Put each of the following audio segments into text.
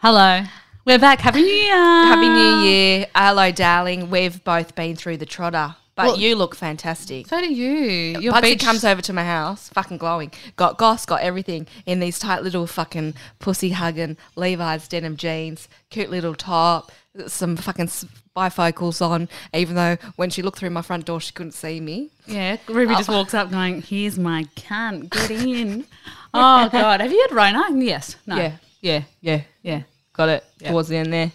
Hello. We're back. Happy New Year. Happy New Year. Hello, darling. We've both been through the trotter, but Well- you look fantastic. So do you. Your Bugsy beach comes over to my house, fucking glowing. Got goss, got everything in these tight little fucking pussy hugging Levi's denim jeans, cute little top, some fucking s- bifocals on. Even though when she looked through my front door, she couldn't see me. Yeah, Ruby just oh. walks up going, Here's my cunt. Get in. oh, God. Have you had Rona? Yes. No. Yeah. Yeah. Yeah, Yeah. got it Yeah. towards the end there.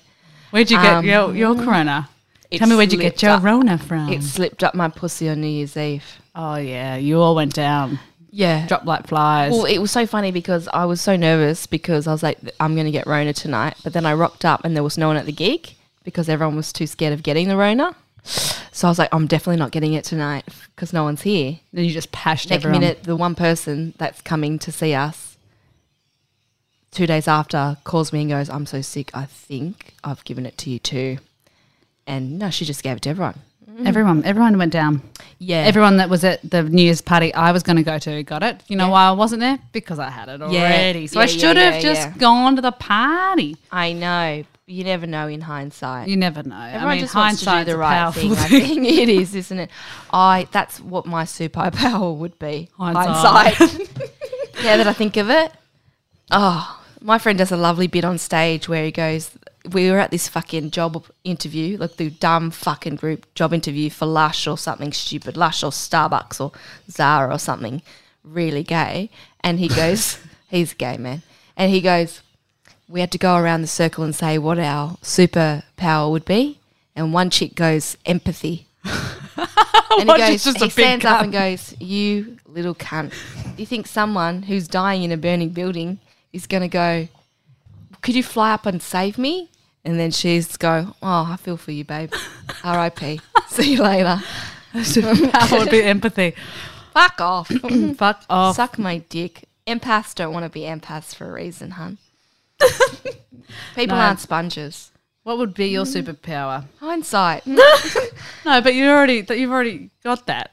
Where'd you get Um, your, your Corona? Tell me where'd you get your up. Rona from? It slipped up my pussy on New Year's Eve. oh, yeah. You all went down. Yeah. Dropped like flies. Well, it was so funny because I was so nervous because I was like, I'm going to get Rona tonight. But then I rocked up and there was no one at the gig because everyone was too scared of getting the Rona. So I was like, I'm definitely not getting it tonight because no one's here. then you just pashed Next everyone. minute, the one person that's coming to see us two days after calls me and goes, I'm so sick. I think I've given it to you too. And no, she just gave it to everyone. Mm. Everyone, everyone went down. Yeah. Everyone that was at the New Year's party I was going to go to got it. You know Yeah. why I wasn't there? Because I had it already. So I Yeah, yeah, should have yeah, just yeah. gone to the party. I know. You never know in hindsight. You never know. Everyone I mean, just wants to do the right powerful thing. I think it is, isn't it? I that's what my superpower would be. Hindsight. Hindsight. yeah, that I think of it. Oh, my friend does a lovely bit on stage where he goes, "We were at this fucking job interview, like the dumb fucking group job interview for Lush or something stupid, Lush or Starbucks or Zara or something, really gay." And he goes, "He's a gay man," and he goes we had to go around the circle and say what our superpower would be. And one chick goes, empathy. and he goes, just a he stands up and goes, you little cunt. Do you think someone who's dying in a burning building is going to go, could you fly up and save me? And then she's go, oh, I feel for you, babe. R.I.P. See you later. That would be empathy. Fuck off. Fuck off. Suck my dick. Empaths don't want to be empaths for a reason, hun. People No. aren't sponges. What would be your superpower? Hindsight. No, but you already that you've already got that.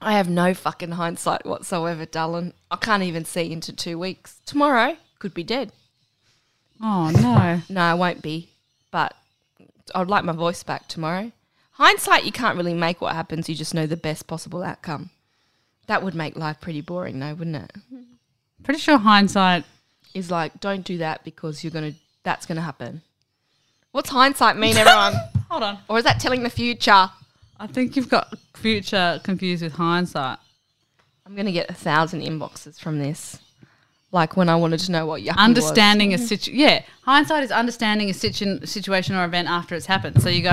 I have no fucking hindsight whatsoever, darling. I can't even see into two weeks. Tomorrow could be dead. Oh no. No, I won't be. But I'd like my voice back tomorrow. Hindsight, you can't really make what happens. You just know the best possible outcome. That would make life pretty boring, though, wouldn't it? Pretty sure hindsight. Is like, don't do that because you're gonna. That's gonna happen. What's hindsight mean, everyone? Hold on. or is that telling the future? I think you've got future confused with hindsight. I'm gonna get a thousand inboxes from this. Like when I wanted to know what yucky was. understanding a mm-hmm. situ yeah hindsight is understanding a situ- situation or event after it's happened so you go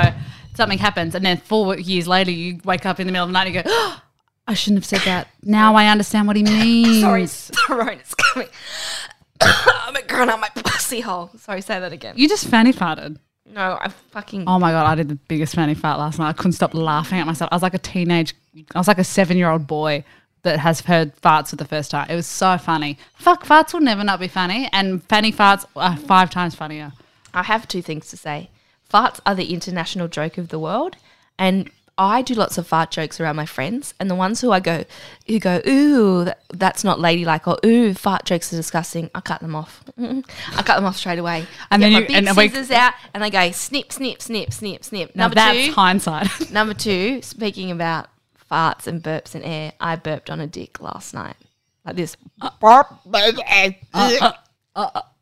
something happens and then four years later you wake up in the middle of the night and you go oh, i shouldn't have said that now i understand what he means Sorry, Corona's coming. I'm crying out my pussy hole. Sorry, say that again. you just fanny farted No, I fucking. oh my god i did the biggest fanny fart last night i couldn't stop laughing at myself i was like a teenage i was like a seven year old boy that has heard farts for the first time it was so funny fuck farts will never not be funny and fanny farts are five times funnier I have two things to say. Farts are the international joke of the world, and I do lots of fart jokes around my friends. And the ones who I go, who go, ooh, that, that's not ladylike, or ooh, fart jokes are disgusting. I cut them off. I cut them off straight away. And And then get you- my big and a week- scissors out, and I go snip, snip, snip, snip, snip. Number that's two, hindsight Number two, speaking about farts and burps and air, I burped on a dick last night. Like this.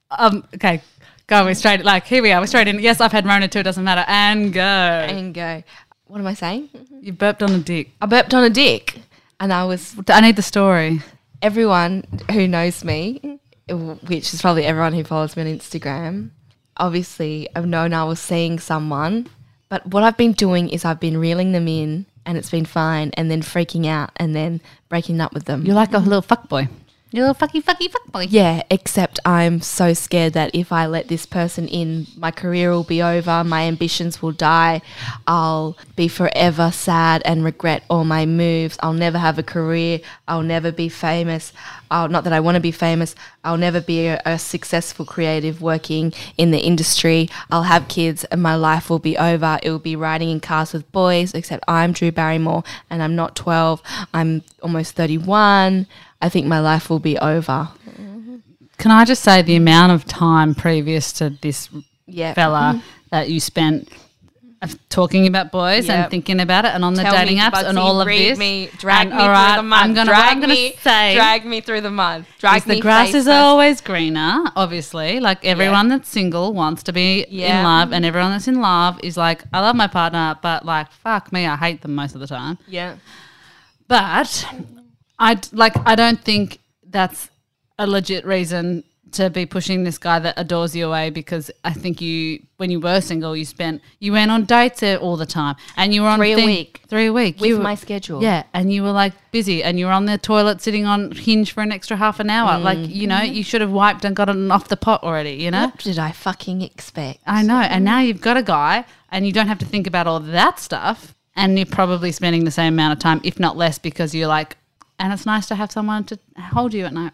Um, okay, go. We're straight. Like here we are. We're straight in. Yes, I've had Rona too. It doesn't matter. And go. and go, what am I saying? You burped on a dick. I burped on a dick. And I was, I need the story. everyone who knows me, which is probably everyone who follows me on Instagram, obviously I've known I was seeing someone. But what I've been doing is I've been reeling them in and it's been fine and then freaking out and then breaking up with them. You're like a little fuck boy. You're a little fucky fucky fuck boy. Yeah, except I'm so scared that if I let this person in, my career will be over, my ambitions will die, I'll be forever sad and regret all my moves. I'll never have a career, I'll never be famous. I'll, not that I want to be famous, I'll never be a, a successful creative working in the industry. I'll have kids and my life will be over. It will be riding in cars with boys, except I'm Drew Barrymore and I'm not 12, I'm almost 31. I think my life will be over. Mm-hmm. Can I just say the amount of time previous to this Yeah. fella mm-hmm. that you spent of talking about boys Yep. and thinking about it and on the Tell dating me, apps Bugsy, and all of this? Me, drag And, me all right, through the mud. I'm gonna, drag I'm me, say drag me through the mud. Drag is the me grass is first. always greener, obviously. Like everyone that's single wants to be Yeah. in love, and everyone that's in love is like, I love my partner, but like, fuck me, I hate them most of the time. Yeah. But I like, I don't think that's a legit reason to be pushing this guy that adores you away because I think you, when you were single, you spent, you went on dates all the time and you were on Three a week. Three a week. With were- my schedule. Yeah. And you were like busy and you were on the toilet sitting on Hinge for an extra half an hour. Like, mm. you know, you should have wiped and gotten off the pot already, you know? What did I fucking expect? I know. And now you've got a guy and you don't have to think about all that stuff. And you're probably spending the same amount of time, if not less, because you're like, and it's nice to have someone to hold you at night.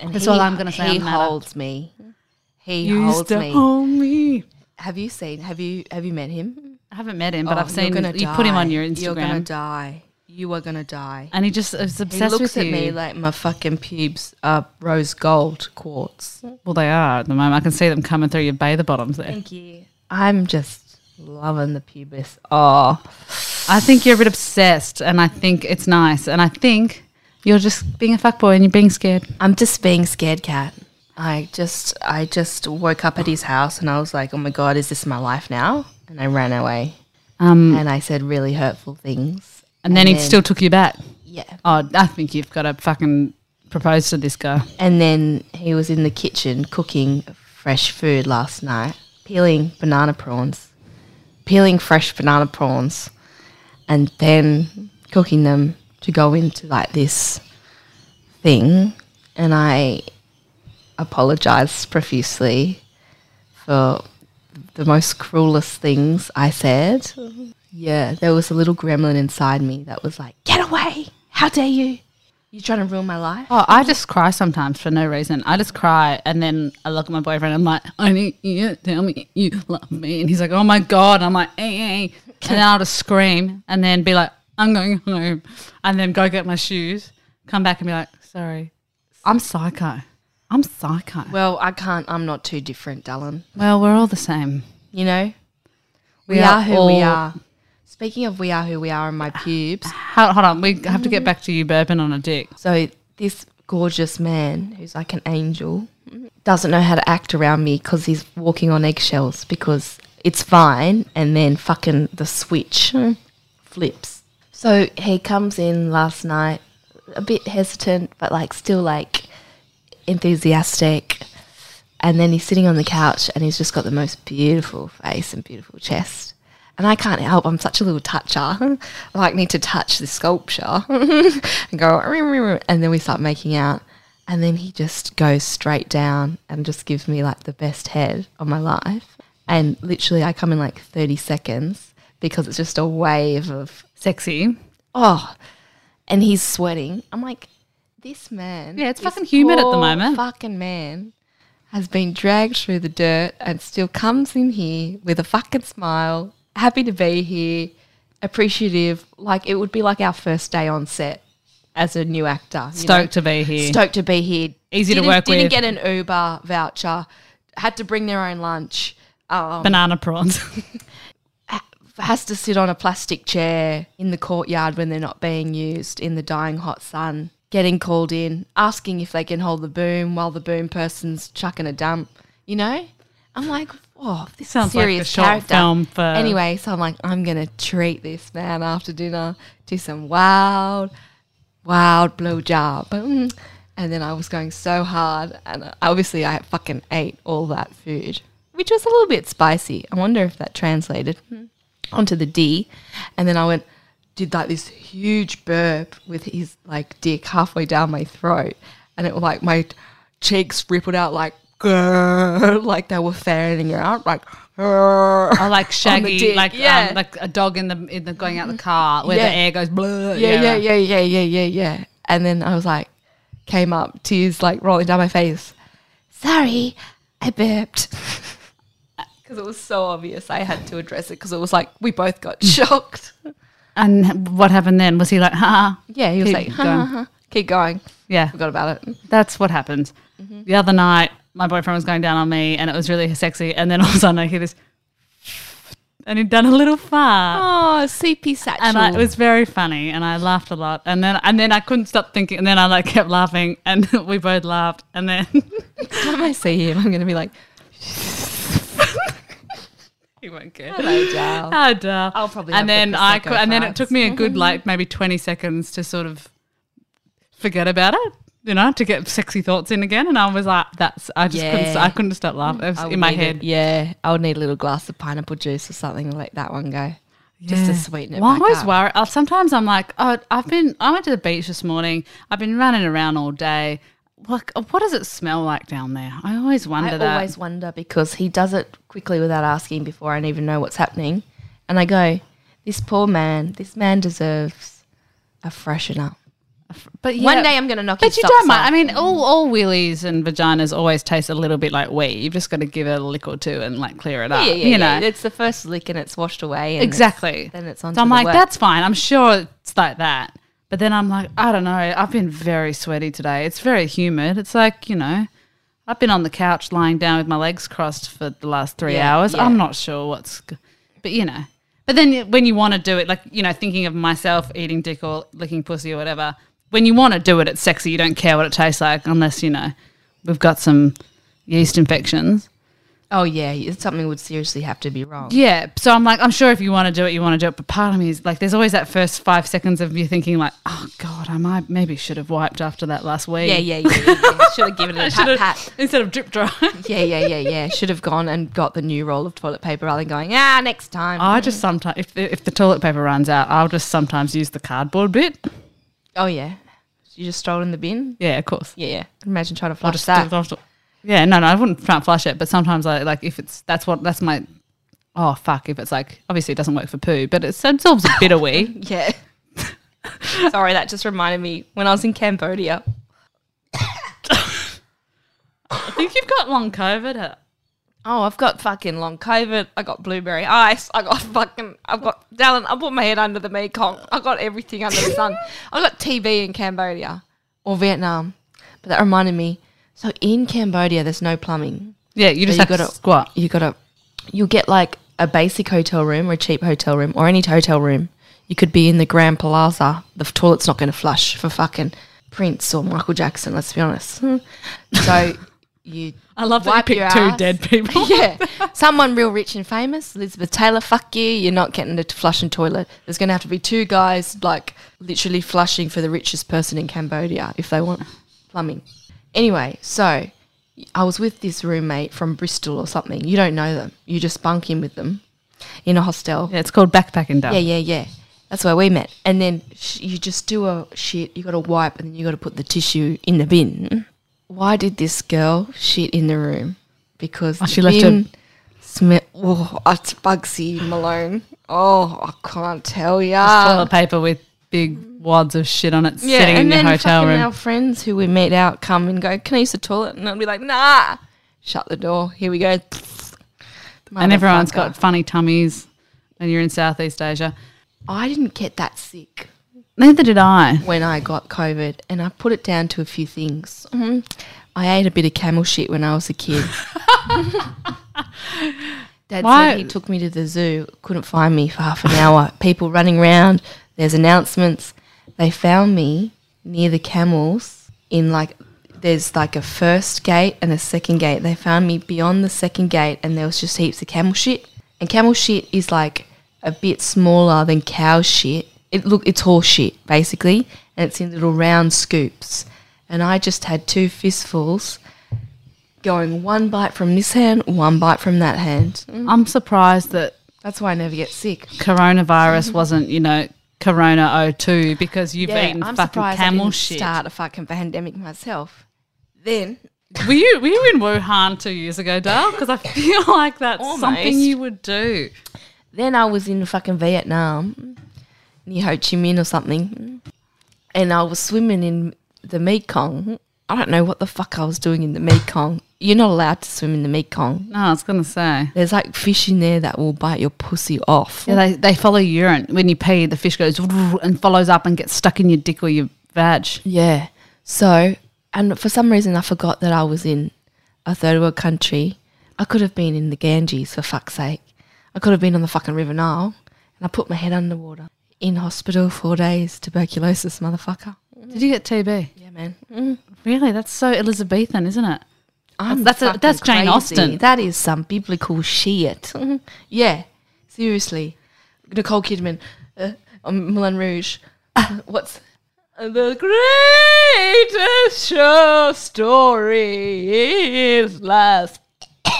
And That's all I'm gonna say He on the holds me. He holds me. hold me. Have you seen? Have you have you met him? I haven't met him, but Oh, I've seen you're gonna you put him on die. your You're gonna die. You are gonna die. And he just is He obsessed looks with at you. me like my fucking pubes are rose gold quartz. well, they are at the moment. I can see them coming through your bather bottoms there. Thank you. I'm just loving the pubis. Oh, I think you're a bit obsessed, and I think it's nice, and I think you're just being a fuckboy and you're being scared. I'm just being scared, cat. I just I just woke up at his house and I was like, oh my god, is this my life now? And I ran away Um, and I said really hurtful things. and then he still took you back. yeah. Oh, I think you've got to fucking propose to this guy. And then he was in the kitchen cooking fresh food last night, peeling banana prawns, peeling fresh banana prawns, and then cooking them to go into like this thing. And I apologized profusely for the most cruelest things I said. Yeah, there was a little gremlin inside me that was like, Get away! How dare you? You're trying to ruin my life? Oh, I just cry sometimes for no reason. I just cry, and then I look at my boyfriend. I'm like, I need you tell me you love me, and he's like, Oh my god. I'm like, hey, eh, eh, hey. Eh. and then I'll just scream, and then be like, I'm going home, and then go get my shoes, come back and be like, Sorry, I'm psycho. I'm psycho. Well, I can't. I'm not too different, Dylan. Well, we're all the same. You know, we, We are, are who all- we are. Speaking of we are who we are and my pubes. Hold, hold on, we have to get back to you burping on a dick. So this gorgeous man who's like an angel doesn't know how to act around me because he's walking on eggshells because it's fine and then fucking the switch flips. So he comes in last night a bit hesitant but like still like enthusiastic and then he's sitting on the couch and he's just got the most beautiful face and beautiful chest. And I can't help, I'm such a little toucher. I like need to touch the sculpture and go, and then we start making out. And then he just goes straight down and just gives me like the best head of my life. And literally, I come in like 30 seconds because it's just a wave of, Sexy. oh, and he's sweating. I'm like, this man. Yeah, it's fucking humid at the moment. Fucking man has been dragged through the dirt and still comes in here with a fucking smile, happy to be here, appreciative. Like it would be like our first day on set as a new actor. you know? Stoked to be here. Stoked to be here. Easy to Didn't- work Didn't with. get an Uber voucher. Had to bring their own lunch. Um, Banana prawns. has to sit on a plastic chair in the courtyard when they're not being used in the dying hot sun, getting called in, asking if they can hold the boom while the boom person's chucking a dump. You know, I'm like, oh, this Sounds is like a serious short character. film for- Anyway, so I'm like, I'm gonna treat this man after dinner, do some wild, wild blow job. Mm. And then I was going so hard, and obviously I fucking ate all that food, which was a little bit spicy. I wonder if that translated onto the D. And then I went, did like this huge burp with his like dick halfway down my throat, and it was like my cheeks rippled out like. Like they were fanning out, like Or like Shaggy, like yeah. um, like a dog in the in the going out the car where Yeah. the air goes blur. yeah, yeah, yeah, yeah, yeah, yeah, yeah. And then I was like, came up, tears like rolling down my face. Sorry, I burped. Because it was so obvious, I had to address it because it was like we both got shocked. And what happened then? Was he like, ha? Yeah, he was Keep like, ha, going. ha, ha. keep going. Yeah, Forgot about it. that's what happens. Mm-hmm. The other night, my boyfriend was going down on me, and it was really sexy. And then all of a sudden, I hear this, and he'd done a little fart. Oh, CP satchel. And I, it was very funny, and I laughed a lot. And then, and then I couldn't stop thinking. And then I like kept laughing, and we both laughed. And then Next time I see him, I'm going to be like, he won't care. hello, Dal. I'll probably And then the I could, and then it took me a good like maybe twenty seconds to sort of forget about it. You know, to get sexy thoughts in again, and I was like, "That's." I just couldn't. I couldn't stop laughing. It was in my head. it- yeah, I would need a little glass of pineapple juice or something to let that one go. Just to sweeten it Well, I always uh, Sometimes I'm like, oh, I've been. I went to the beach this morning. I've been running around all day. Like, uh, what does it smell like down there? I always wonder that I that. always wonder because he does it quickly without asking before I even know what's happening. And I go, this poor man, this man deserves a freshener. but yeah, One day I'm going to knock But you don't mind. I mean, all, all wheelies and vaginas always taste a little bit like wee. You've just got to give it a lick or two and like clear it up. yeah, yeah, you yeah. know, It's the first lick and it's washed away. And exactly. then it's on So I'm like, work. that's fine. I'm sure it's like that. But then I'm like, I don't know. I've been very sweaty today. It's very humid. It's like, you know, I've been on the couch lying down with my legs crossed for the last three Yeah, hours. yeah. I'm not sure what's, but you know. But then when you want to do it, like, you know, thinking of myself eating dick or licking pussy or whatever, when you want to do it, it's sexy. You don't care what it tastes like unless, you know, we've got some yeast infections. Oh, yeah. it's- Something would seriously have to be wrong. Yeah. So I'm like, I'm sure if you want to do it, you want to do it. But part of me is like, there's always that first five seconds of you thinking, like, oh God, I might maybe should have wiped after that last week. Yeah, yeah, yeah. yeah, yeah. Should have given it a pat, pat. Instead of drip dry. Yeah, yeah, yeah, yeah. Should have gone and got the new roll of toilet paper rather than going, ah, next time. I just sometimes, if the, if the toilet paper runs out, I'll just sometimes use the cardboard bit. oh, yeah. You just throw it in the bin? Yeah, of course. Yeah, yeah. Imagine trying to flush that. Yeah, no, no, I wouldn't and flush it, but sometimes I like if it's that's what that's my. Oh fuck! If it's like obviously it doesn't work for poo, but it absorbs a bit of wee. Yeah. Sorry, that just reminded me when I was in Cambodia. I think you've got long COVID. uh, Oh, I've got fucking long COVID. I got blueberry ice. I got fucking. I've got Dallin. I put my head under the Mekong. I got everything under the sun. I got TB in Cambodia or Vietnam. But that reminded me. So in Cambodia, there's no plumbing. Yeah, you just you have gotta- to squat. You gotta. You get like a basic hotel room or a cheap hotel room or any hotel room. You could be in the Grand Plaza. The toilet's not going to flush for fucking Prince or Michael Jackson. Let's be honest. so you. I love that wipe you your picked two ass. dead people. yeah, someone real rich and famous, Elizabeth Taylor. Fuck you, you're not getting a flushing toilet. There's going to have to be two guys like literally flushing for the richest person in Cambodia if they want plumbing. Anyway, so I was with this roommate from Bristol or something. You don't know them. You just bunk in with them in a hostel. Yeah, it's called backpacking. Yeah, yeah, yeah. That's where we met. And then sh- you just do a shit. You got to wipe, and then you got to put the tissue in the bin. Why did this girl shit in the room? Because Oh, the she left bin Smell. Oh, it's Bugsy Malone. Oh, I can't tell Just ya. toilet paper with big wads of shit on it Yeah, sitting in your then hotel room. our friends who we meet out come and go. Can I use the toilet? And I'll be like, Nah. Shut the door. Here we go. and everyone's got funny tummies and you're in Southeast Asia. I didn't get that sick. Neither did I. when I got COVID, and I put it down to a few things. Mhm. I ate a bit of camel shit when I was a kid. Dad Why- said he took me to the zoo, couldn't find me for half an hour. People running around, there's announcements. They found me near the camels in like there's like a first gate and a second gate. They found me beyond the second gate and there was just heaps of camel shit. And camel shit is like a bit smaller than cow shit. It look it's horse shit basically, and it's in little round scoops. And I just had two fistfuls going one bite from this hand, one bite from that hand. I'm surprised that That's why I never get sick. coronavirus wasn't, you know, Corona 02 because you've eaten I'm fucking surprised I camel didn't shit. start a fucking pandemic myself. Then Were you were you in Wuhan two years ago, Dale? Because I feel like that's something you would do. Then I was in fucking Vietnam, near Ho Chi Minh or something, and I was swimming in the Mekong. I don't know what the fuck I was doing in the Mekong. You're not allowed to swim in the Mekong. No, I was gonna say. There's like fish in there that will bite your pussy off. Yeah, they, they follow urine. When you pee, the fish goes and follows up and gets stuck in your dick or your vag. Yeah. So and for some reason I forgot that I was in a third world country. I could have been in the Ganges for fuck's sake. I could have been on the fucking River Nile, and I put my head underwater in hospital four days, tuberculosis, motherfucker. Did you get TB? Yeah, man. Mm. Really? That's so Elizabethan, isn't it? I'm That's a- that's Jane crazy. Austen. That is some biblical shit. yeah, seriously. Nicole Kidman, uh, um, Moulin Rouge. What's the greatest show story is last?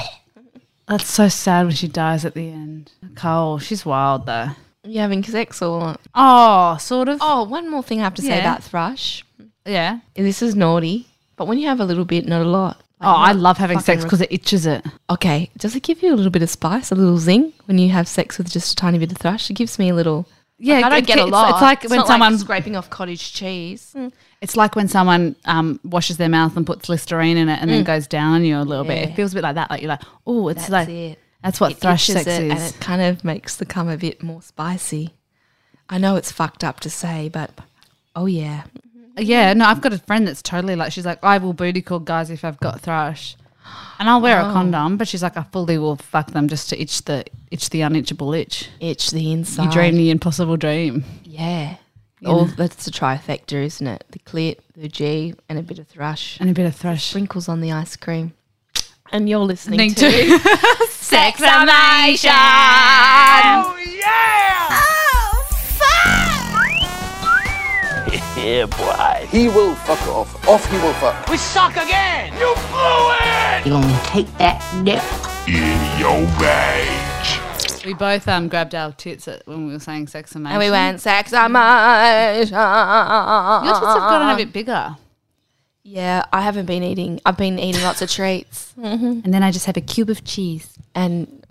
That's so sad when she dies at the end. Cole, she's wild though. You having sex or? Oh, sort of. Oh, one more thing I have to say about thrush. Yeah. This is naughty, but when you have a little bit, not a lot. Oh, I love having sex because it itches it. Okay, does it give you a little bit of spice, a little zing when you have sex with just a tiny bit of thrush? It gives me a little. Yeah, Like, I don't it- get a it's- lot. It's like when not someone scraping off cottage cheese. It's like when someone um, washes their mouth and puts Listerine in it and then goes down on you a little bit. Mm. It feels a bit like that. Like you're like, oh, it's That's like it. that's what thrush itches sex it, and it kind of makes the cum a bit more spicy. I know it's fucked up to say, but oh yeah, yeah, no, I've got a friend that's totally like she's like, I will booty call guys if I've got thrush, and I'll wear Oh. a condom. But she's like, I fully will fuck them just to itch the itch the unitchable itch. itch the inside. You dream the impossible dream. yeah. You All know. that's a trifecta, isn't it? The clit, the G, and a bit of thrush. And a bit of thrush. Sprinkles on the ice cream. And you're listening Listening to, to Sexamation. Oh yeah! Oh, Yeah, boy. He will fuck off. Off he will fuck. We suck again. You blew it. You gonna take that dick? In your bag. We both um grabbed our tits at, when we were saying sex and and we went Sexamation. Your tits have gotten a bit bigger. Yeah, I haven't been eating. I've been eating lots of treats. And then I just have a cube of cheese. and pss,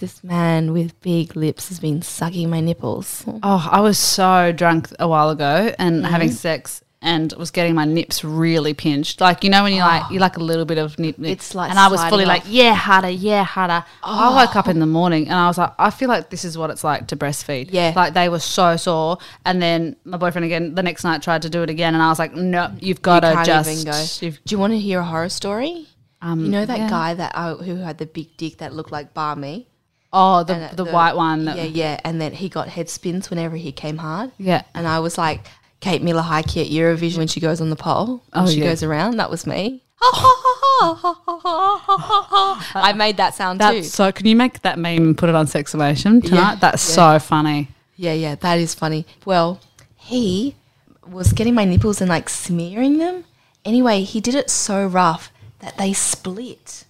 this man with big lips has been sucking my nipples. Oh, I was so drunk a while ago and Mm-hmm. having sex and was getting my nips really pinched. Like you know when you like you like a little bit of nip, nip. Oh. It's like and I was fully like off. Oh. yeah harder yeah harder. I woke up in the morning and I was like I feel like this is what it's like to breastfeed. Yeah. like they were so sore. And then my boyfriend again the next night tried to do it again and I was like no, you've got to can't just go. you've- Do you want to hear a horror story? Um, You know that yeah. guy that uh, who had the big dick that looked like Barmy? Oh, the And, uh, the, white one. Yeah, yeah. And then he got head spins whenever he came hard. Yeah. And I was like Kate Miller-Heidke at Eurovision when she goes on the pole. When Oh, she yeah. goes around. That was me. I made that sound too. So. Can you make that meme and put it on Sexamation tonight? Yeah, That's yeah. so funny. Yeah, yeah, that is funny. Well, he was getting my nipples and like smearing them. Anyway, he did it so rough that they split.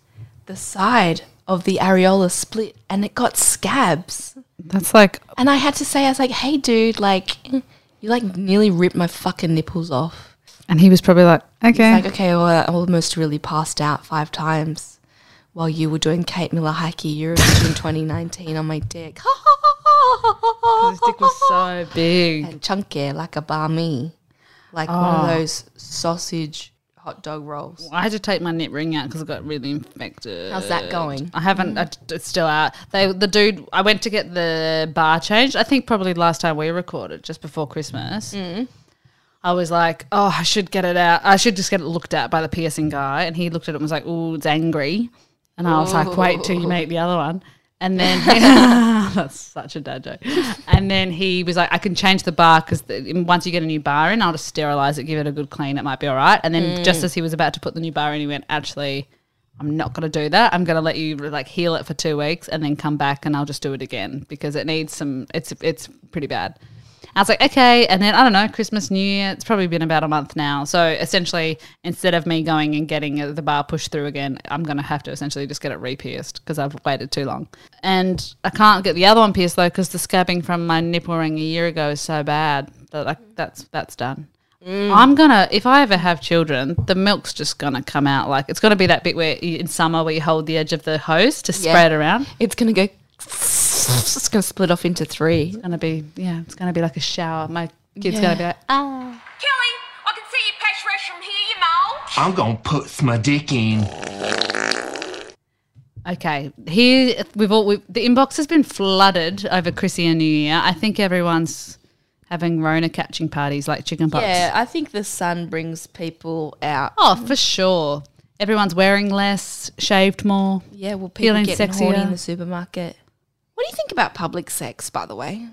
The side of the areola split and it got scabs. That's like And I had to say, I was like, hey, dude, like, you like nearly ripped my fucking nipples off. And he was probably like, okay. Like, okay, well, I almost really passed out five times while you were doing Kate Miller-Heidke Eurovision 2019 on my dick. His dick was so big. and chunky like a barmy, like one of oh. those sausage hot dog rolls. I had to take my nip ring out because it got really infected. How's that going? I haven't. I, it's still out. They, the dude. I went to get the bar changed. I think probably last time we recorded, just before Christmas. Mm. I was like, oh, I should get it out. I should just get it looked at by the piercing guy. And he looked at it and was like, oh, it's angry. And I was like, wait till you make the other one. And then that's such a dad joke. And then he was like, I can change the bar because once you get a new bar in, I'll just sterilize it, give it a good clean. It might be all right. And then mm. just as he was about to put the new bar in, he went, actually, I'm not going to do that. I'm going to let you like heal it for two weeks and then come back and I'll just do it again because it needs some. It's it's pretty bad. I was like, okay. And then I don't know, Christmas, New Year. It's probably been about a month now. So essentially, instead of me going and getting the bar pushed through again, I'm going to have to essentially just get it re-pierced because I've waited too long. And I can't get the other one pierced though because the scabbing from my nipple ring a year ago is so bad that like that's that's done. Mm. I'm gonna if I ever have children, the milk's just gonna come out like it's gonna be that bit where you, in summer where you hold the edge of the hose to spray Yeah. it around. It's gonna go. It's just gonna split off into three. It's gonna be yeah, it's gonna be like a shower. My kid's Yeah. gonna be like, ah. Kelly, I can see your patch rush from here, you know. I'm gonna put my dick in. Okay, here we've all we've, the inbox has been flooded over Chrissy and New Year. I think everyone's having Rona catching parties like chicken pox. Yeah, I think the sun brings people out. Oh, for sure. Everyone's wearing less, shaved more. Yeah, well, people Feeling getting horny in the supermarket. What do you think about public sex, by the way?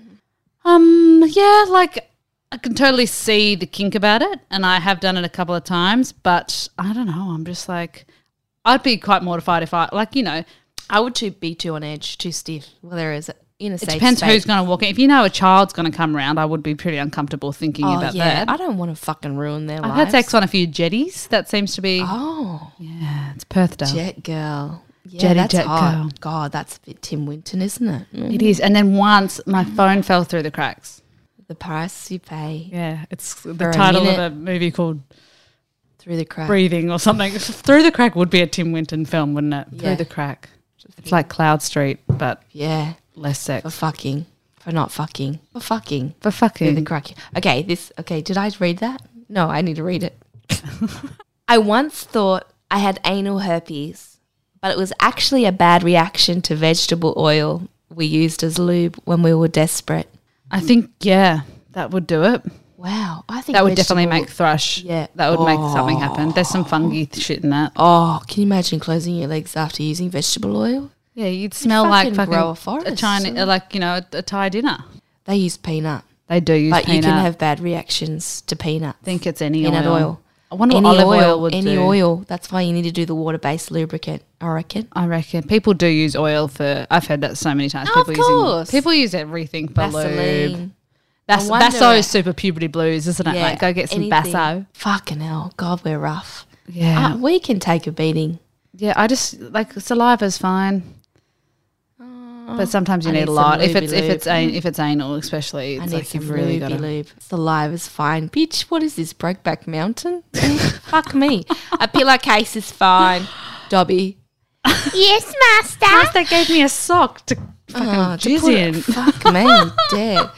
Um, yeah, like I can totally see the kink about it, and I have done it a couple of times, but I don't know. I'm just like, I'd be quite mortified if I, like, you know, I would too be too on edge, too stiff. Well, there is in a it safe depends state. who's going to walk in. If you know a child's going to come around, I would be pretty uncomfortable thinking Oh about yeah, that. I don't want to fucking ruin their I've lives. had sex on a few jetties. That seems to be, Oh, yeah, it's Perth Dale. jet girl. Yeah, Jetty that's jet hot. girl. God, that's a bit Tim Winton, isn't it? Mm. It is. And then once my phone fell through the cracks. The price you pay Yeah, it's the For a title of a movie called through the crack. Breathing or something. through the Crack would be a Tim Winton film, wouldn't it? Yeah. Through the Crack. It's like Cloud Street, but Yeah, less sex. for fucking, for not fucking, for fucking. For Through the crack. Okay, this. Okay, did I read that? No, I need to read it. I once thought I had anal herpes, but it was actually a bad reaction to vegetable oil we used as lube when we were desperate. I think, yeah, that would do it. Wow, I think That would definitely make thrush. Yeah. That would make something happen. There's some fungi shit in that. Oh, can you imagine closing your legs after using vegetable oil? Yeah, you'd smell like fucking fucking grow a a. China, uh, like, you know, a, a Thai dinner. They use peanut, They do use but peanut. you can have bad reactions to peanut. Think it's any peanut oil. oil. I wonder Any olive oil, oil, would any do. oil. That's why you need to do the water-based lubricant. I reckon. I reckon people do use oil for. I've heard that so many times. Oh, of people course. using people use everything for lube. Vaseline. That's I wonder- Basso is super puberty blues, isn't it? like go get some anything. Basso. Fucking hell, God, we're rough. Yeah, Uh, we can take a beating. yeah. I just like saliva's fine, Oh, but sometimes you I need, need a lot. If it's if it's an, if it's anal, especially, I it's need like some you've really got lubey to. lube. Saliva's fine, bitch. What is this, Brokeback Mountain? Fuck me. A pillowcase is fine, Dobby. Yes, master. They gave me a sock to ah, fucking Oh, to jizz put in. it- Fuck me, dead.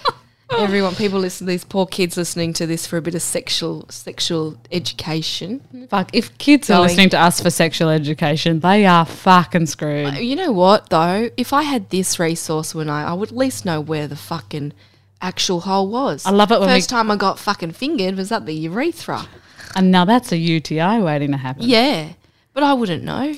Oh. Everyone, people listen. These poor kids listening to this for a bit of sexual sexual education. Mm-hmm. Fuck, if kids are listening to us for sexual education, they are fucking screwed. You know what though? If I had this resource when I, I would at least know where the fucking actual hole was. I love it when we- first time I got fucking fingered was at the urethra. And now that's a UTI waiting to happen. Yeah, but I wouldn't know.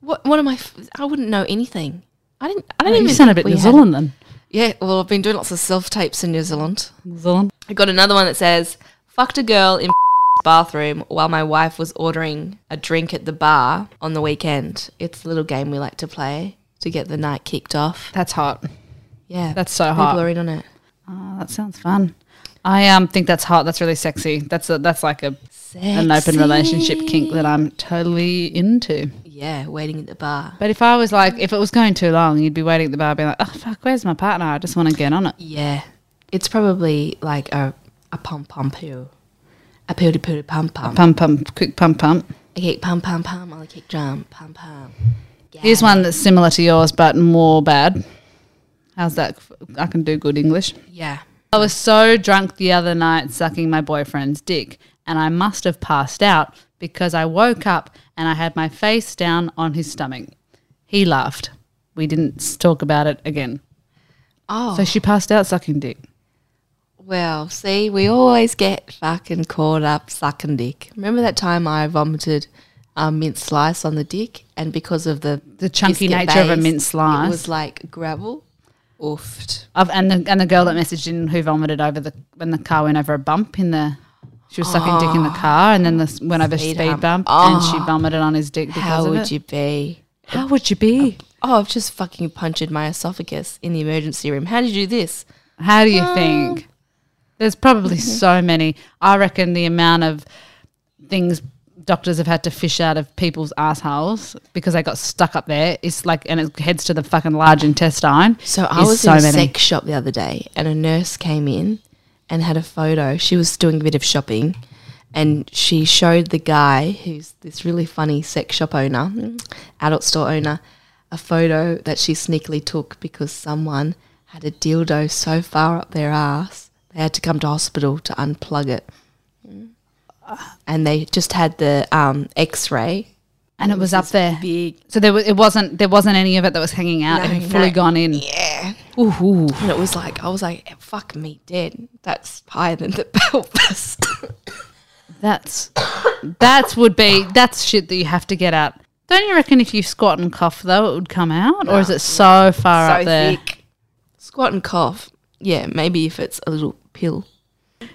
What? What am I? f- I wouldn't know anything. I didn't. I don't you even. sound a bit we New had- Zealand then. Yeah. Well, I've been doing lots of self tapes in New Zealand. New Zealand. I got another one that says, "Fucked a girl in bathroom while my wife was ordering a drink at the bar on the weekend." It's a little game we like to play to get the night kicked off. That's hot. Yeah, That's so hot. people are in on it. Oh, that sounds fun. I um think that's hot. That's really sexy. That's a, that's like a an open relationship kink that I'm totally into. Yeah, waiting at the bar. But if I was like, if it was going too long, you'd be waiting at the bar, being like, "Oh fuck, where's my partner? I just want to get on it." Yeah, it's probably like a a pum pum poo, a pooty pooty pum pum. Pump, pump, quick pump, pump. I kick pum pum pum. I kick drum pum pum. Here's one that's similar to yours, but more bad. How's that? I can do good English. Yeah. I was so drunk the other night sucking my boyfriend's dick, and I must have passed out because I woke up and I had my face down on his stomach. He laughed. We didn't talk about it again. Oh So she passed out sucking dick. well, see, we always get fucking caught up sucking dick. Remember that time I vomited a mint slice on the dick, and because of the The chunky nature of a mint slice. it was like gravel. Oofed. I've, and the and the girl that messaged in who vomited over the when the car went over a bump in the. She was sucking dick in the car, and then this went over a Speed bump, and oh. she vomited on his dick because How of would it. you be? How would you be? Oh, I've just fucking punctured my esophagus in the emergency room. How did you do this? How do you ah. think? There's probably mm-hmm. so many. I reckon the amount of things doctors have had to fish out of people's assholes because they got stuck up there is like, and it heads to the fucking large intestine. So I is was in a sex shop the other day, and a nurse came in and had a photo. She was doing a bit of shopping, and she showed the guy who's this really funny sex shop owner, adult store owner, a photo that she sneakily took because someone had a dildo so far up their ass they had to come to hospital to unplug it. And they just had the um, X-ray and it was up there. Big. So there was, it wasn't there wasn't any of it that was hanging out. it No, had fully no. gone in. Yeah. Ooh, ooh. And it was like, I was like, fuck me dead. That's higher than the pelvis. That's that's would be that's shit that you have to get out. Don't you reckon if you squat and cough though it would come out, or is it so far so up there? thick. Squat and cough. Yeah, maybe if it's a little pill.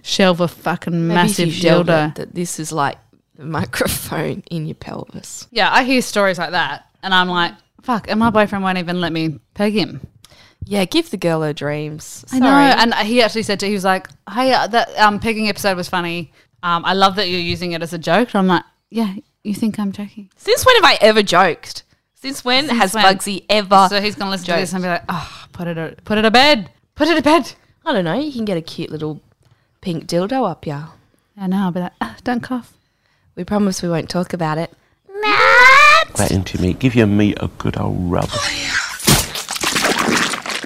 Shelve a fucking Maybe massive dildo. it, that this is like microphone in your pelvis. Yeah, I hear stories like that, and I'm like, fuck. And my boyfriend won't even let me peg him. Yeah, give the girl her dreams. I know. And he actually said to he was like, "Hey, uh, that um, pegging episode was funny. Um, I love that you're using it as a joke." And I'm like, "Yeah, you think I'm joking?" Since when have I ever joked? Since when Since has when? Bugsy ever? so he's gonna listen to this and be like, "Oh, put it, a, put it to bed, put it to bed." I don't know. You can get a cute little pink dildo up yeah. I know. I'll be like, ah, "Don't cough." We promise we won't talk about it. that into me. Give your meat a good old rub.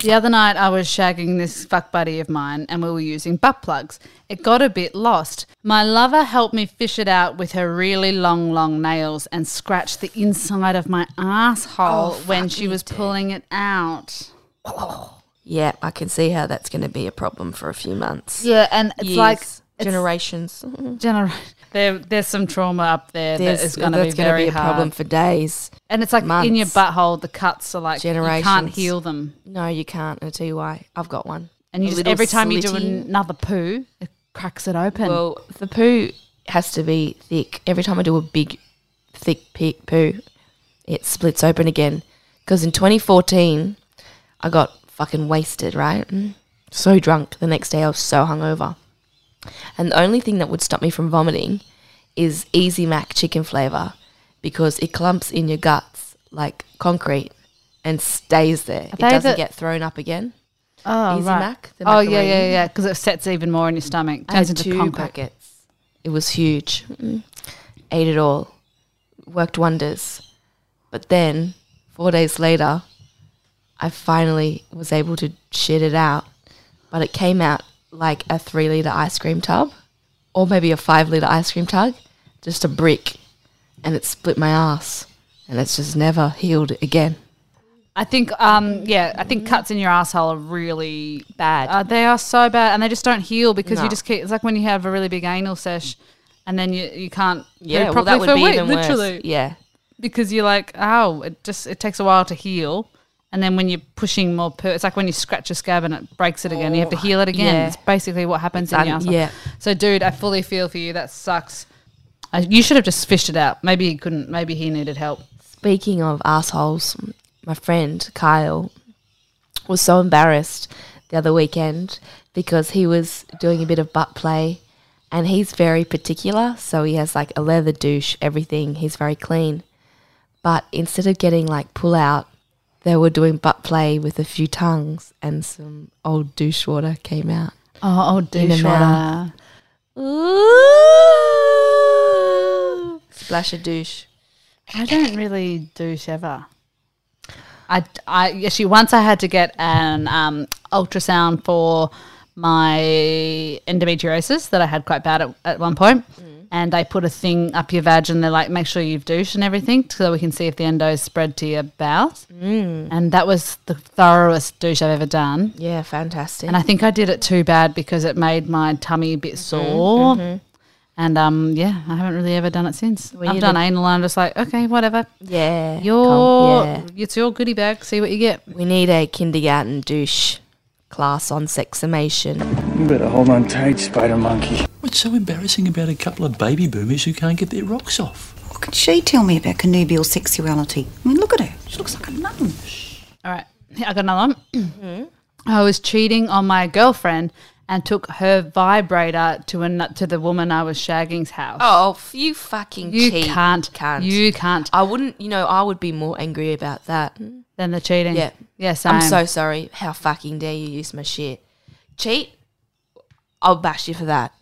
The other night, I was shagging this fuck buddy of mine, and we were using butt plugs. It got a bit lost. My lover helped me fish it out with her really long, long nails and scratched the inside of my asshole oh, when she was pulling it out. Yeah, I can see how that's going to be a problem for a few months. Yeah, and it's Years, like it's generations. gener- there, there's some trauma up there There's, that is going to be very be a hard. problem for days. and it's like in your butthole, the cuts are like you can't heal them. No, you can't. I'll tell you why. I've got one. And you A just every time you do another poo, it cracks it open. Well, the poo has to be thick. Every time I do a big, thick poo, it splits open again. Because in 2014, I got fucking wasted, right? Mm. So drunk. The next day, I was so hungover. And the only thing that would stop me from vomiting is Easy Mac chicken flavor because it clumps in your guts like concrete and stays there. It doesn't the- get thrown up again. oh, Easy right. Mac, oh, yeah, yeah, yeah. Because it sets even more in your stomach. Turns into two concrete. packets. It was huge. Mm. Ate it all. Worked wonders. But then, four days later, I finally was able to shit it out. But it came out like a three litre ice cream tub, or maybe a five litre ice cream tub, just a brick. And it split my ass. And it's just never healed again. I think, um, yeah, I think cuts in your asshole are really Bad. Uh, they are so bad, and they just don't heal because you just keep. It's like when you have a really big anal sesh, and then you you can't yeah, well, properly that would for a be week, even literally, worse. Yeah. because you're like, oh, it just it takes a while to heal, and then when you're pushing more poo, it's like when you scratch a scab and it breaks it again. You have to heal it again. yeah. It's basically what happens in un- your asshole. yeah. So, dude, I fully feel for you. That sucks. Uh, you should have just fished it out. Maybe he couldn't. Maybe he needed help. Speaking of assholes, my friend Kyle was so embarrassed the other weekend because he was doing a bit of butt play and he's very particular. So he has like a leather douche, everything. He's very clean. But instead of getting like pull out, they were doing butt play with a few tongues and some old douche water came out. Oh, oh, In douche the water. Ooh. Splash a douche. I don't really douche ever. I, I actually once I had to get an um, ultrasound for my endometriosis that I had quite bad at, at one point. And they put a thing up your vag and they're like, make sure you've douched and everything so we can see if the endo's spread to your bowels. Mm. And that was the thoroughest douche I've ever done. Yeah, fantastic. And I think I did it too bad because it made my tummy a bit sore. And um, yeah, I haven't really ever done it since. I've done anal and I'm just like, okay, whatever. yeah. Your yeah. it's your goodie bag. See what you get. We need a kindergarten douche class on sexamation. You better hold on tight, Spider Monkey. What's so embarrassing about a couple of baby boomers who can't get their rocks off? What could she tell me about connubial sexuality? I mean, look at her. She looks like a nun. All right, I got another one. I was cheating on my girlfriend and took her vibrator to an, to the woman I was shagging's house. Oh, you fucking you cheat. can't, Can't. you can't. I wouldn't, you know, I would be more angry about that. than the cheating. Yeah. Yeah. I'm so sorry. How fucking dare you use my shit? Cheat? I'll bash you for that.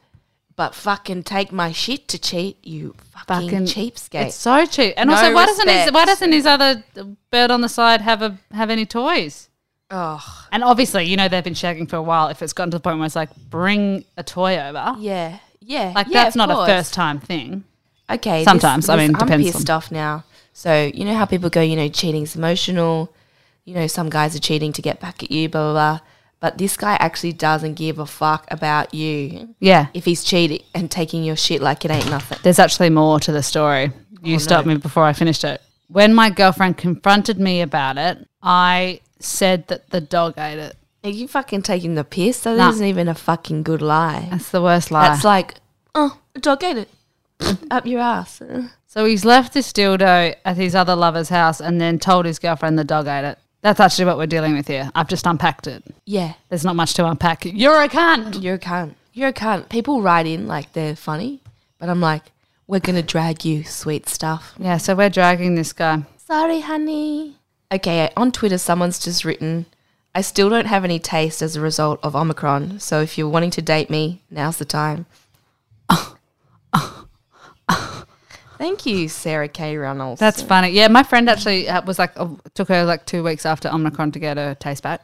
But fucking take my shit to cheat, you fucking, Fucking cheapskate. It's so cheap. And No also, why doesn't his why doesn't his other bird on the side have a have any toys? oh, And obviously, you know they've been shagging for a while. If it's gotten to the point where it's like, bring a toy over, yeah. Yeah. like yeah, that's not course. a first time thing. Okay. this- Sometimes, I this- mean, I'm depends pissed on- off now. So you know how people go, you know, cheating's emotional. You know, some guys are cheating to get back at you, blah blah blah. But this guy actually doesn't give a fuck about you Yeah. if he's cheating and taking your shit like it ain't nothing. There's actually more to the story. Oh, you stopped me before I finished it. When my girlfriend confronted me about it, I said that the dog ate it. Are you fucking taking the piss? That Nah. not even a fucking good lie. That's the worst lie. That's like, oh, a dog ate it. Up your ass. so he's left this dildo at his other lover's house and then told his girlfriend the dog ate it. That's actually what we're dealing with here. I've just unpacked it. Yeah. There's not much to unpack. You're a cunt. You're a cunt. You're a cunt. People write in like they're funny, but I'm like, we're gonna drag you, sweet stuff. Yeah, so we're dragging this guy. Sorry, honey. Okay, on Twitter, someone's just written, I still don't have any taste as a result of Omicron, so if you're wanting to date me, now's the time. Thank you, Sarah K. Reynolds. That's funny. Yeah, my friend actually uh, was like, uh, took her like two weeks after Omicron to get her taste back.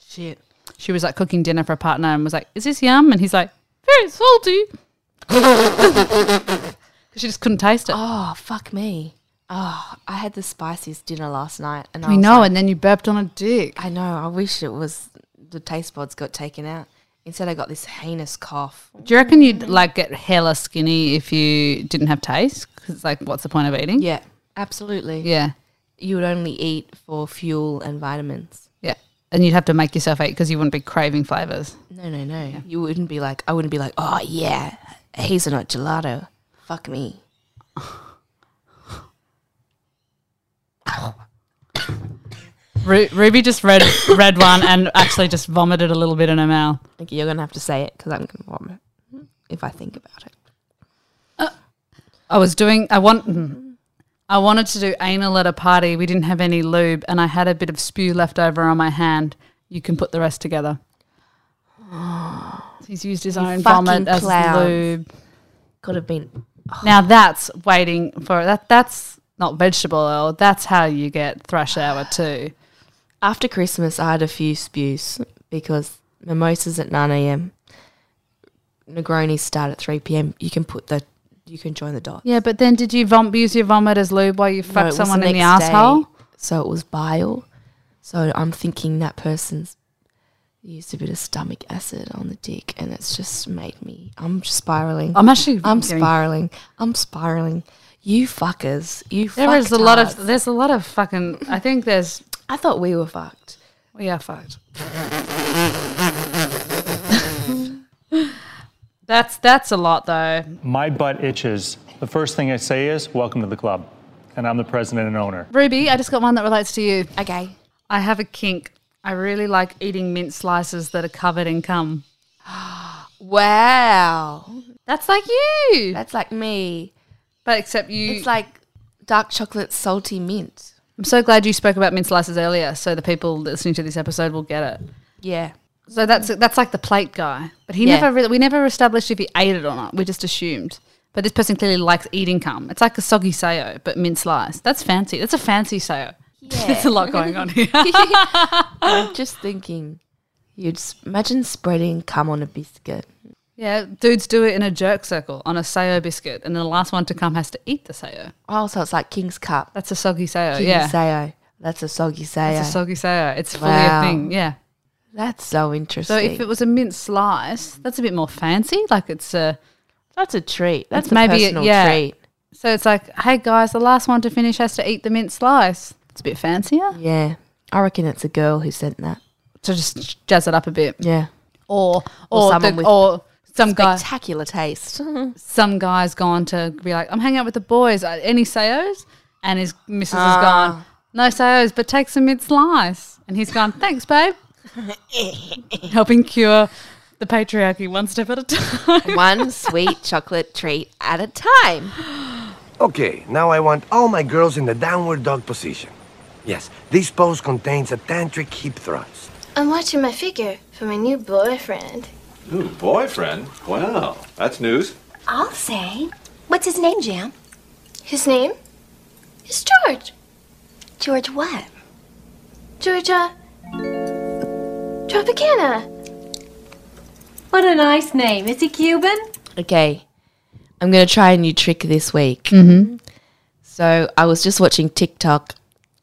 shit. She was like cooking dinner for a partner and was like, "Is this yum?" And he's like, "Very salty." 'Cause she just couldn't taste it. Oh, fuck me. Oh, I had the spiciest dinner last night, and I we was know, like- and then you burped on a dick. I know. I wish it was the taste buds got taken out. Instead, I got this heinous cough. Do you reckon you'd like get hella skinny if you didn't have taste? Because it's like, what's the point of eating? Yeah, absolutely. yeah, You would only eat for fuel and vitamins. yeah. And you'd have to make yourself eat because you wouldn't be craving flavors. No, no, no. You wouldn't be like, I wouldn't be like, oh yeah, hazelnut gelato. Fuck me. Ru- Ruby just read read one and actually just vomited a little bit in her mouth. Like, you're gonna have to say it because I'm gonna vomit if I think about it. I was doing. I want. mm. I wanted to do anal at a party. We didn't have any lube, and I had a bit of spew left over on my hand. You can put the rest together. He's used his own fucking vomit as lube. Could have been. Now that's waiting for that. That's not vegetable oil. That's how you get thrush hour too. After Christmas, I had a few spews because mimosas at 9 a.m. Negronis start at 3 p.m. You can put the, you can join the dots. Yeah, but then did you vom- use your vomit as lube while you fucked someone in the asshole? So it was bile. So I'm thinking that person's used a bit of stomach acid on the dick, and it's just made me. I'm spiraling. I'm actually. I'm spiraling. I'm spiraling. You fuckers. You. There is a lot of. There's a lot of fucking. I think there's. I thought we were fucked. We are fucked. That's that's a lot though. My butt itches. The first thing I say is, Welcome to the club. And I'm the president and owner. Ruby, I just got one that relates to you. Okay. I have a kink. I really like eating mint slices that are covered in cum. Wow. That's like you. That's like me. But except you. It's like dark chocolate salty mint. I'm so glad you spoke about mint slices earlier, so the people listening to this episode will get it. Yeah. So that's that's like the plate guy, but he Yeah. never really, we never established if he ate it or not. We just assumed. But this person clearly likes eating cum. It's like a soggy Sao, but mint slice. That's fancy. That's a fancy Sao. There's a lot going on here. I'm just thinking, you'd s- imagine spreading cum on a biscuit. yeah, dudes do it in a jerk circle on a Sao biscuit, and then the last one to come has to eat the Sao. Oh, so it's like King's Cup. That's a soggy Sao. King's yeah, Sao. That's a soggy Sao. it's a soggy Sao. It's fully Wow. a thing. Yeah. That's so interesting. So if it was a mint slice, that's a bit more fancy. Like it's a. That's a treat. That's It's a maybe a- yeah. treat. So it's like, hey guys, the last one to finish has to eat the mint slice. It's a bit fancier Yeah. I reckon it's a girl who sent that. to just jazz it up a bit, Yeah. or Or or someone the- with or some guy, Spectacular taste. some guy's gone to be like, I'm hanging out with the boys. Uh, Any Saos? And his missus Ah. has gone, no Saos, but take some mint slice. And he's gone, thanks, babe. Helping cure the patriarchy one step at a time. One sweet chocolate treat at a time. Okay, now I want all my girls in the downward dog position. Yes, this pose contains a tantric hip thrust. I'm watching my figure for my new boyfriend. New boyfriend? Wow, that's news. I'll say. What's his name, Jam? His name is George. George what? Georgia Tropicana. What a nice name. Is he Cuban? Okay. I'm going to try a new trick this week. Mm-hmm. So So I was just watching TikTok,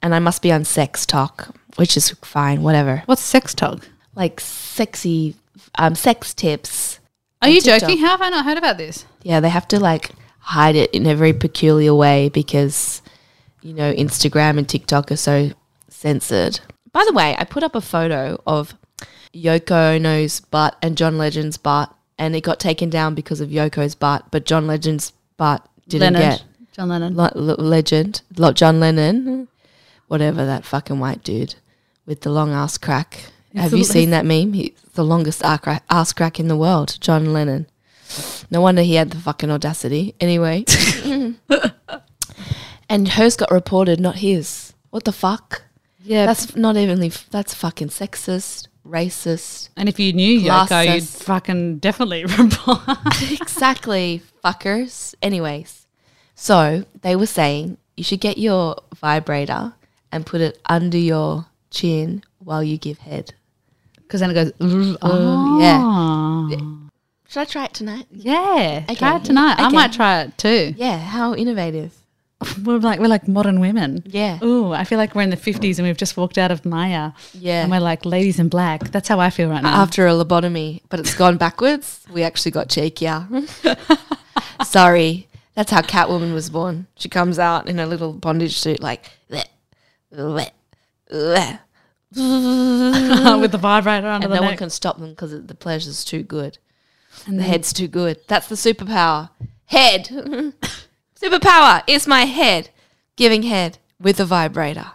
and I must be on Sex Talk, which is fine, whatever. What's sex talk? Like sexy, um, sex tips. Are you TikTok. joking? How have I not heard about this? Yeah, they have to like hide it in a very peculiar way because, you know, Instagram and TikTok are so censored. By the way, I put up a photo of Yoko Ono's butt and John Legend's butt, and it got taken down because of Yoko's butt, but John Legend's butt didn't Leonard. get John Lennon. Le- Le- legend, Lo- John Lennon, whatever that fucking white dude with the long ass crack. It's Have you seen that meme? He's the longest ass crack, ass crack in the world, John Lennon. No wonder he had the fucking audacity. Anyway, and hers got reported, not his. What the fuck? Yeah. That's not even. That's fucking sexist, racist. and if you knew Yoko, you'd fucking definitely reply. exactly, fuckers. Anyways, so they were saying you should get your vibrator and put it under your chin while you give head. Because then it goes, "Ooh, uh-huh, Oh, yeah. oh. Should I try it tonight? Yeah. Try Okay. it tonight. I might try it too. Yeah, how innovative. We're like we're like modern women. Yeah. Ooh, I feel like we're in the fifties and we've just walked out of Myer. Yeah. And we're like ladies in black. That's how I feel right now. After a lobotomy, but it's gone backwards, we actually got cheekier. Sorry. That's how Catwoman was born. She comes out in a little bondage suit, like, "Bleh, bleh, bleh." With the vibrator under and the no one can stop them because the pleasure's too good. And the head's too good. That's the superpower. Head. superpower is my head. Giving head with a vibrator.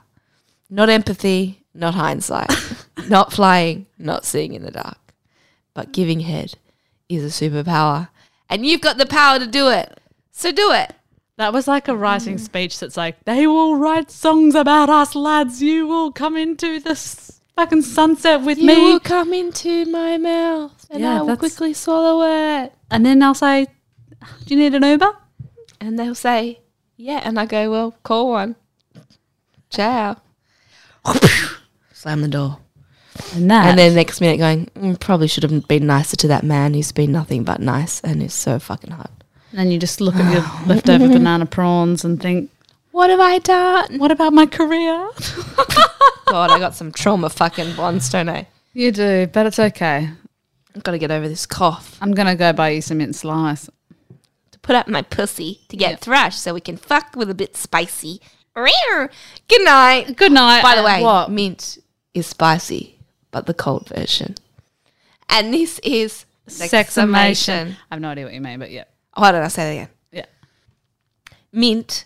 Not empathy, not hindsight. not flying, not seeing in the dark. But giving head is a superpower. And you've got the power to do it. So do it. That was like a writing speech that's like, they will write songs about us, lads. You will come into this fucking sunset with You me. You will come into my mouth and Yeah, I will quickly swallow it. And then I'll say, do you need an Uber? And they'll say, yeah. And I go, well, call one. Ciao. Slam the door. And that. And then next minute going, mm, probably should have been nicer to that man who's been nothing but nice and is so fucking hot. And then you just look at your leftover banana prawns and think, What have I done? what about my career? God, I got some trauma fucking bonds, don't I? You do, but it's okay. I've got to get over this cough. I'm going to go buy you some mint slice. Put up my pussy to get thrashed so we can fuck with a bit spicy. Good night. Good night. By the way, what? mint is spicy, but the cold version. And this is Sexamation. I have no idea what you mean, but yeah. Why did I say that again? Yeah. Mint.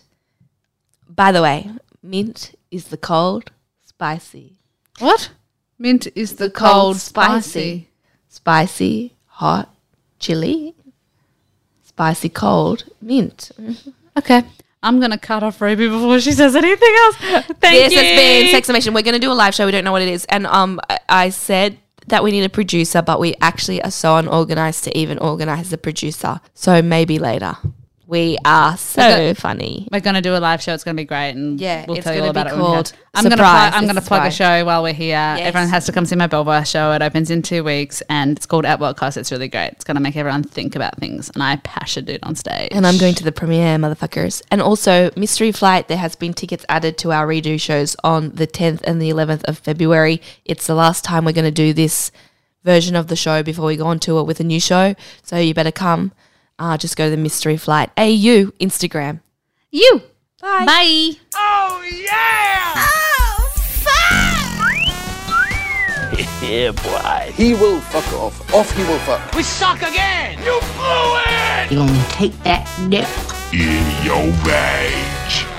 By the way, mint is the cold, spicy. What? Mint is the, cold, spicy. Spicy, hot, chili, spicy, cold, mint. Okay. I'm going to cut off Ruby before she says anything else. Thank you. this you. has been Sexamation. We're going to do a live show. We don't know what it is. And um, I- I said that we need a producer, but we actually are so unorganized to even organize the producer. So maybe later. We are so funny. We're going to do a live show. It's going to be great, and Yeah, we'll it's tell you all about it. called I'm going to I'm going to plug a show while we're here. Everyone has to come see my Belvoir show. It opens in two weeks, and it's called At What Cost. It's really great. It's going to make everyone think about things, and I passion it on stage. And I'm going to the premiere, motherfuckers. And also, Mystery Flight, there has been tickets added to our redo shows on the 10th and the 11th of February. It's the last time we're going to do this version of the show before we go on tour with a new show. So you better come. Uh, just go to the Mystery Flight AU Instagram. You. Bye. Bye. Oh, yeah! yeah, boy. He will fuck off. Off he will fuck. We suck again! You blew it! You'll take that nip. In your bag.